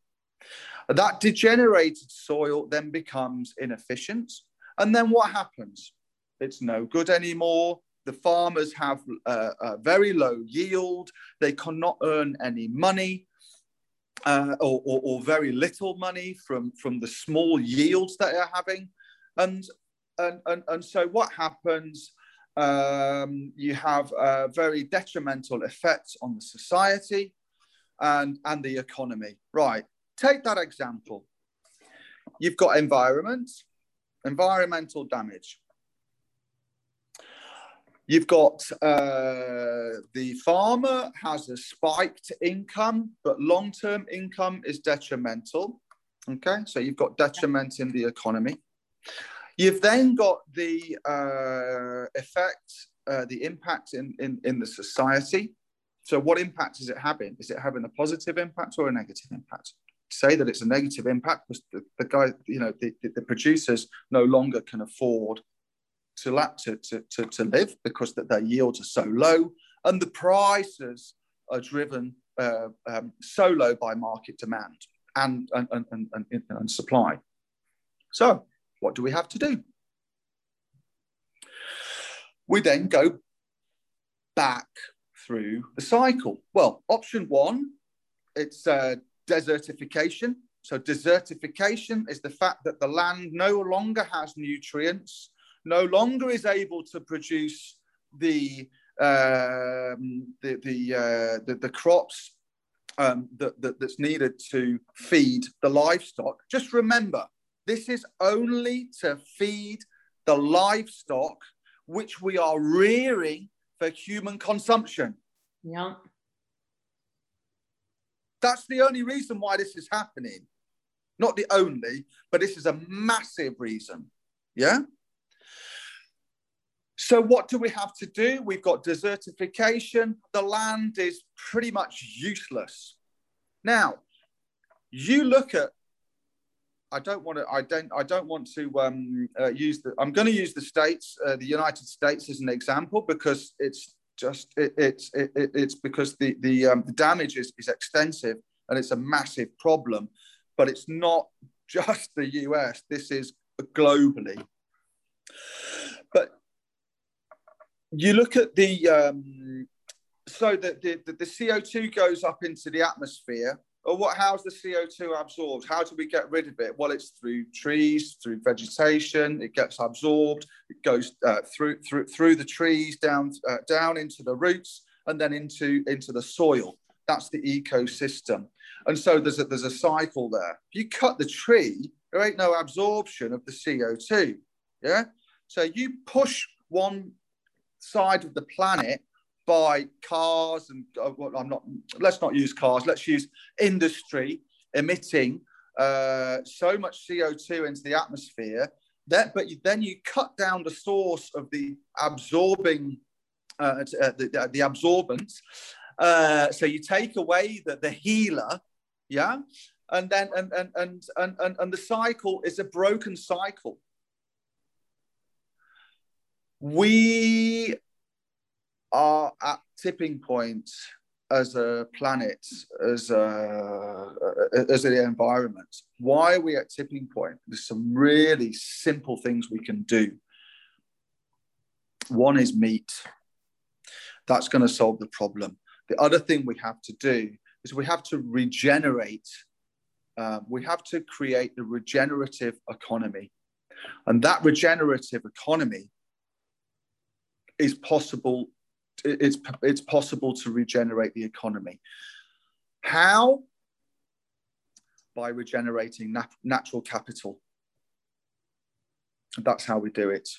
That degenerated soil then becomes inefficient. And then what happens? It's no good anymore. The farmers have uh, a very low yield. They cannot earn any money. Uh, or, or, or, very little money from, from the small yields that they're having. And, and, and, and so what happens um, you have a very detrimental effects on the society and, and the economy. Right, take that example. You've got environment, environmental damage. You've got uh, the farmer has a spiked income, but long-term income is detrimental. Okay, so you've got detriment in the economy. You've then got the uh, effect, uh, the impact in, in, in the society. So, what impact is it having? Is it having a positive impact or a negative impact? Say that it's a negative impact because the, the guy, you know, the, the producers no longer can afford to, to, to, to, to live because that their yields are so low and the prices are driven uh, um, so low by market demand and, and, and, and, and supply. So what do we have to do? We then go back through the cycle. Well, option one, it's uh, desertification. So, desertification is the fact that the land no longer has nutrients, no longer is able to produce the um, the the, uh, the, the crops um, that, that, that's needed to feed the livestock. Just remember, this is only to feed the livestock which we are rearing for human consumption. Yeah. That's the only reason why this is happening. Not the only, but this is a massive reason. Yeah. So, what do we have to do? We've got desertification. The land is pretty much useless. Now, you look at I don't want to. I don't. I don't want to um, uh, use the. I'm going to use the states, uh, the United States, as an example because it's just it, it's it, it's because the the, um, the damage is, is extensive and it's a massive problem, but it's not just the US. This is globally. But you look at the um, so that the, the, the CO2 goes up into the atmosphere or what how's the co2 absorbed? How do we get rid of it? Well it's through trees through vegetation. It gets absorbed. It goes uh, through through through the trees down uh, down into the roots and then into into the soil. That's the ecosystem. And so there's a there's a cycle there. If you cut the tree there ain't no absorption of the co2 yeah? So you push one side of the planet by cars and uh, well, I'm not. Let's not use cars. Let's use industry emitting uh, so much CO2 into the atmosphere. That, but you, then you cut down the source of the absorbing uh, uh the, the absorbance. Uh, so you take away the, the healer, yeah, and then and and, and and and and the cycle is a broken cycle. We are at tipping points as a planet, as a, as an environment. Why are we at tipping point? There's some really simple things we can do. One is meat. That's going to solve the problem. The other thing we have to do is we have to regenerate. Uh, we have to create the regenerative economy. And that regenerative economy is possible. It's, it's possible to regenerate the economy. How? By regenerating nat- natural capital. That's how we do it.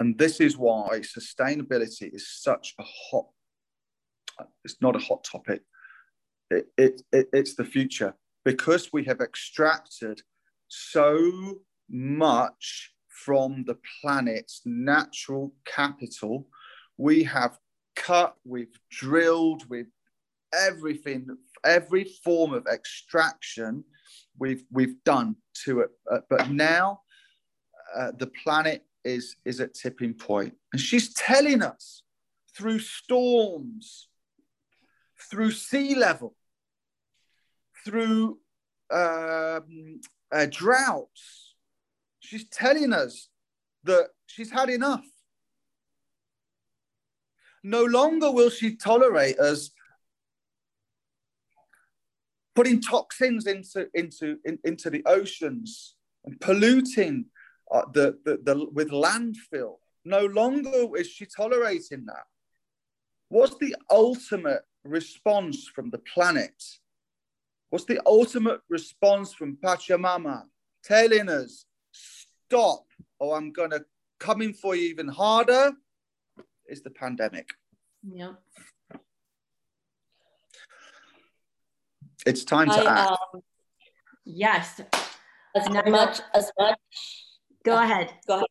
And this is why sustainability is such a hot, it's not a hot topic, it, it, it, it's the future because we have extracted so much from the planet's natural capital. We have cut, we've drilled, we've everything, every form of extraction we've we've done to it. Uh, but now uh, the planet is is at tipping point, and she's telling us through storms, through sea level, through um, uh, droughts. She's telling us that she's had enough. No longer will she tolerate us putting toxins into, into, in, into the oceans and polluting uh, the, the, the, with landfill. No longer is she tolerating that. What's the ultimate response from the planet? What's the ultimate response from Pachamama telling us, stop, or I'm going to come in for you even harder? Is the pandemic. Yeah. It's time to I, act. Um, yes. As much as much. Go ahead. Go ahead.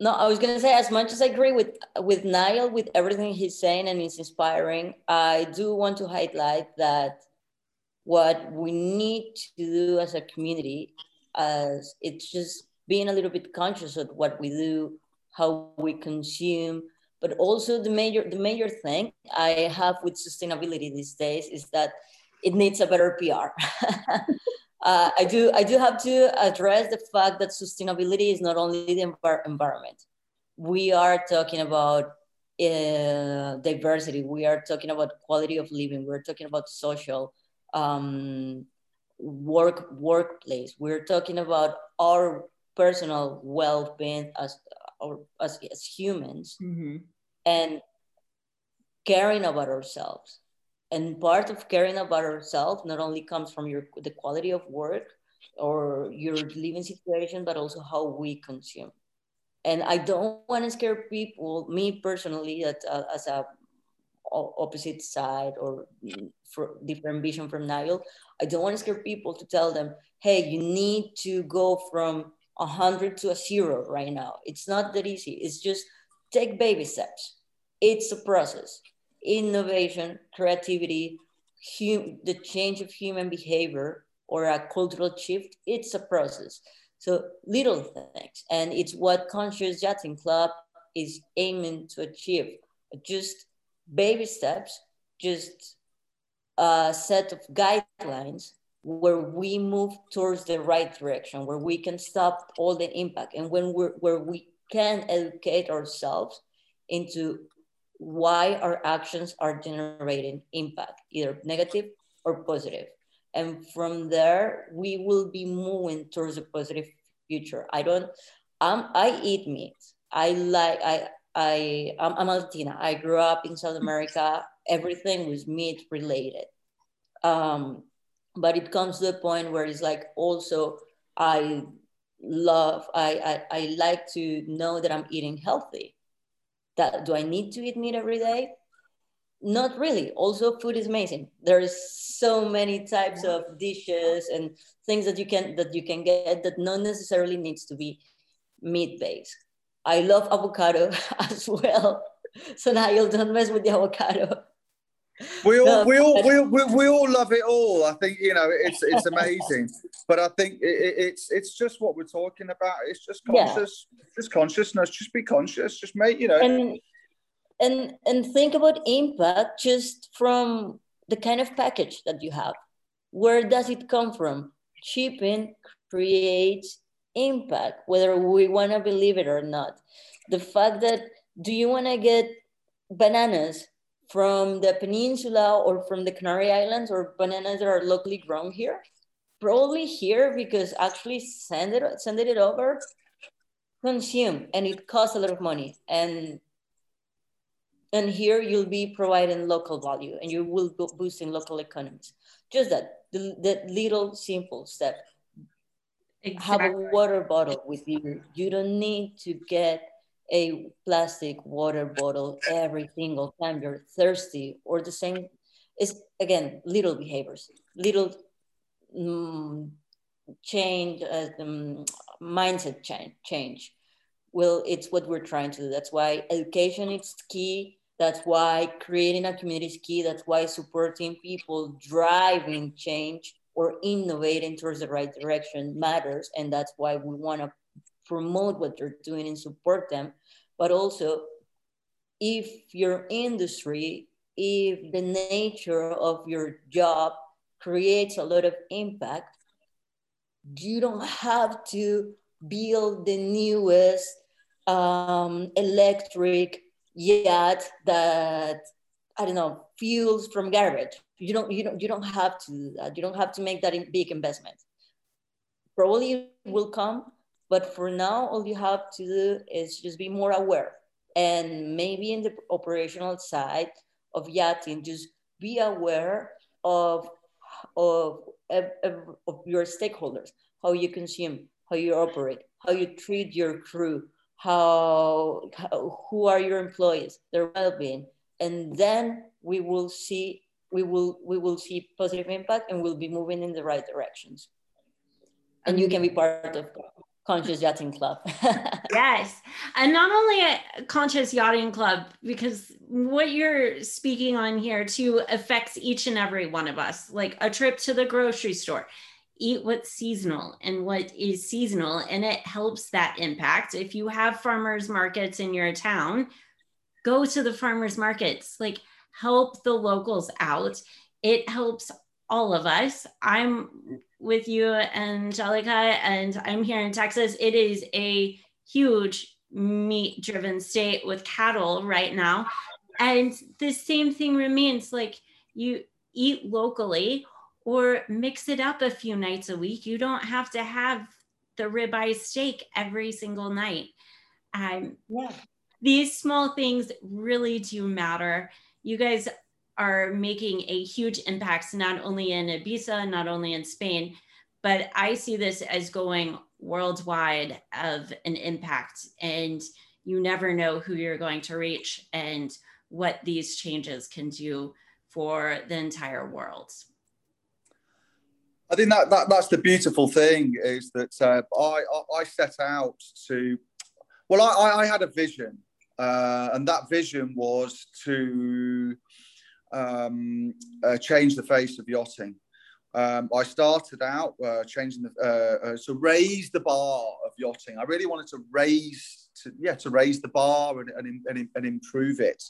No, I was gonna say as much as I agree with with Niall with everything he's saying and it's inspiring. I do want to highlight that what we need to do as a community, as it's just being a little bit conscious of what we do, how we consume, but also the major the major thing I have with sustainability these days is that it needs a better PR. uh, I do I do have to address the fact that sustainability is not only the envir- environment. We are talking about uh, diversity. We are talking about quality of living. We're talking about social um, work workplace. We're talking about our personal well-being as or as, as humans mm-hmm. and caring about ourselves and part of caring about ourselves not only comes from your the quality of work or your living situation but also how we consume and i don't want to scare people me personally that uh, as a opposite side or for different vision from Niall, I don't want to scare people to tell them, hey, you need to go from a 100 to a zero right now. It's not that easy. It's just take baby steps. It's a process. Innovation, creativity, hum- the change of human behavior or a cultural shift, it's a process. So little things. And it's what Conscious Yachting Club is aiming to achieve. Just baby steps, just a set of guidelines where we move towards the right direction, where we can stop all the impact, and when we're where we can educate ourselves into why our actions are generating impact, either negative or positive. And from there, we will be moving towards a positive future. I don't, um, I eat meat. I like, I, I, I'm, I'm a Latina. I grew up in South America. Everything was meat related. Um, but it comes to a point where it's like also i love I, I i like to know that i'm eating healthy. That do i need to eat meat every day? Not really. Also food is amazing. There's so many types of dishes and things that you can that you can get that not necessarily needs to be meat based i love avocado as well. So now you'll don't mess with the avocado we all, we all, we, we, we all love it all. I think you know it's it's amazing, but I think it, it's it's just what we're talking about. It's just conscious, yeah. just consciousness. Just be conscious. Just make you know. And and and think about impact just from the kind of package that you have. Where does it come from? Shipping creates impact, whether we want to believe it or not. the fact that do you want to get bananas from the peninsula or from the Canary Islands or bananas that are locally grown here? Probably here because actually send it sending it over, consume, and it costs a lot of money. And and here you'll be providing local value and you will be boosting local economies. Just that, the, that little simple step. Exactly. Have a water bottle with you. You don't need to get a plastic water bottle every single time you're thirsty or the same is again little behaviors little um, change uh, um, mindset change change well it's what we're trying to do that's why education is key that's why creating a community is key. That's why supporting people driving change or innovating towards the right direction matters. And that's why we want to promote what they're doing and support them. But also, if your industry, if the nature of your job creates a lot of impact, you don't have to build the newest um, electric yacht that I don't know fuels from garbage. You don't you don't you don't have to. You don't have to make that big investment. Probably will come, but for now, all you have to do is just be more aware and maybe in the operational side of yachting, just be aware of of, of, of your stakeholders, how you consume, how you operate, how you treat your crew, how, how who are your employees, their well-being, and then we will see we will we will see positive impact and we'll be moving in the right directions. And you can be part of Conscious Yachting Club. yes. And not only a Conscious Yachting Club, because what you're speaking on here too affects each and every one of us, like a trip to the grocery store eat what's seasonal and what is seasonal and it helps that impact if you have farmers markets in your town go to the farmers markets like help the locals out it helps all of us i'm with you angelica and i'm here in texas it is a huge meat driven state with cattle right now and the same thing remains like you eat locally or mix it up a few nights a week. You don't have to have the ribeye steak every single night. Um, yeah. These small things really do matter. You guys are making a huge impact, not only in Ibiza, not only in Spain, but I see this as going worldwide of an impact. And you never know who you're going to reach and what these changes can do for the entire world. I think that, that that's the beautiful thing is that uh, I, I set out to, well, I, I had a vision, uh, and that vision was to um, uh, change the face of yachting. Um, I started out uh, changing the uh, uh, to raise the bar of yachting. I really wanted to raise to yeah to raise the bar and, and, and, and improve it.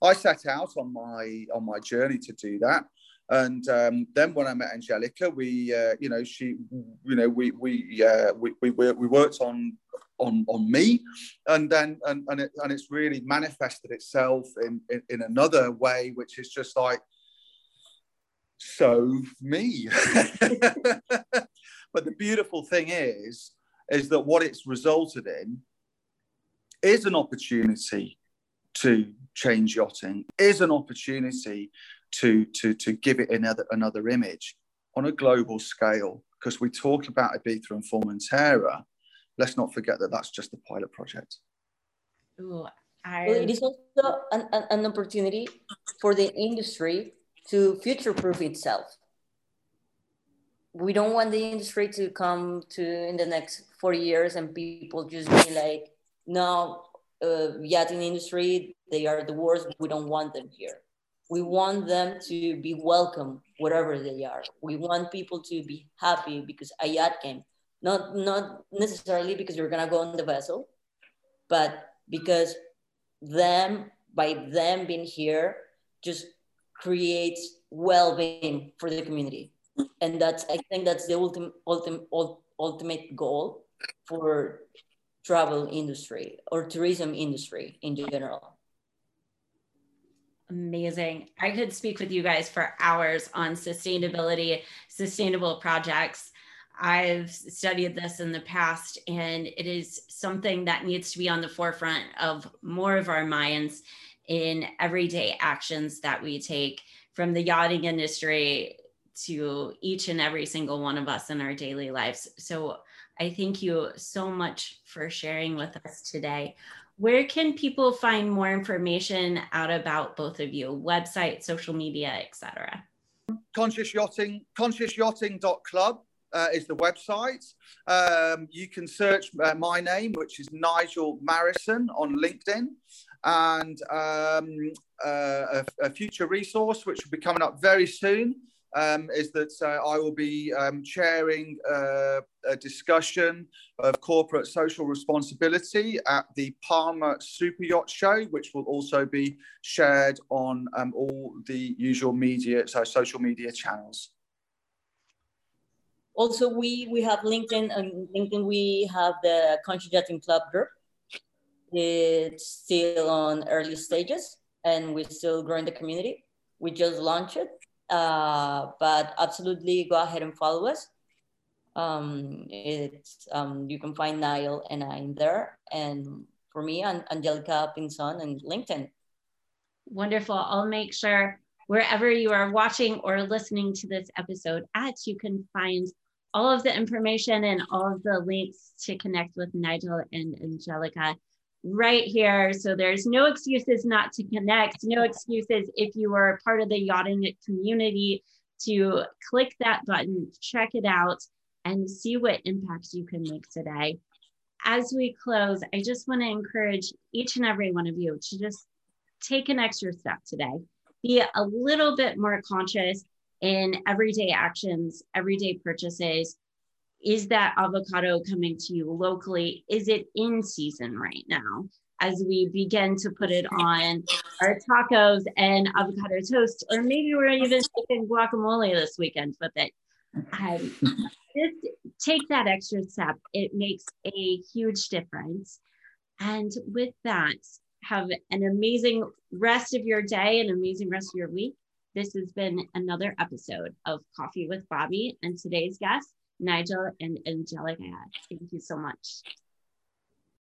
I set out on my on my journey to do that. And um, then when I met Angelica, we, uh, you know, she, you know, we we, uh, we we we worked on on on me, and then and and, it, and it's really manifested itself in, in in another way, which is just like so me. but the beautiful thing is, is that what it's resulted in is an opportunity to change yachting, is an opportunity to to to give it another another image on a global scale because we talk about Ibiza and Formentera. Let's not forget that that's just the pilot project. Ooh, I... Well, it is also an, an opportunity for the industry to future-proof itself. We don't want the industry to come to in the next 40 years and people just be like, no, uh, yachting industry, they are the worst. We don't want them here we want them to be welcome wherever they are. We want people to be happy because a yacht came. Not not necessarily because you're gonna go on the vessel, but because them by them being here just creates well-being for the community. And that's I think that's the ultimate ultimate ultimate goal for travel industry or tourism industry in general. Amazing. I could speak with you guys for hours on sustainability, sustainable projects. I've studied this in the past, and it is something that needs to be on the forefront of more of our minds in everyday actions that we take from the yachting industry to each and every single one of us in our daily lives. So I thank you so much for sharing with us today. Where can people find more information out about both of you? Website, social media, etc. Conscious Yachting, conscious consciousyachting.club uh, is the website. Um, you can search uh, my name, which is Nigel Marrison on LinkedIn, and um, uh, a, a, future resource which will be coming up very soon um, is that uh, I will be um, chairing uh, a discussion of corporate social responsibility at the Palma Super Yacht Show, which will also be shared on um, all the usual media, so social media channels. Also, we we have LinkedIn, and LinkedIn we have the Conscious Yachting Club group. It's still on early stages, and we're still growing the community. We just launched it, uh, but absolutely go ahead and follow us. Um, it's um, you can find Niall and I in there, and for me, Angelica Pinzon and LinkedIn. Wonderful. I'll make sure wherever you are watching or listening to this episode at, you can find all of the information and all of the links to connect with Nigel and Angelica right here. So there's no excuses not to connect, no excuses if you are part of the yachting community to click that button, check it out, and see what impacts you can make today. As we close, I just want to encourage each and every one of you to just take an extra step today. Be a little bit more conscious in everyday actions, everyday purchases, is that avocado coming to you locally? Is it in season right now? As we begin to put it on our tacos and avocado toast, or maybe we're even making guacamole this weekend with it. Um, just take that extra step. It makes a huge difference. And with that, have an amazing rest of your day, an amazing rest of your week. This has been another episode of Coffee with Bobbi, and today's guest Nigel and Angelica. Thank you so much.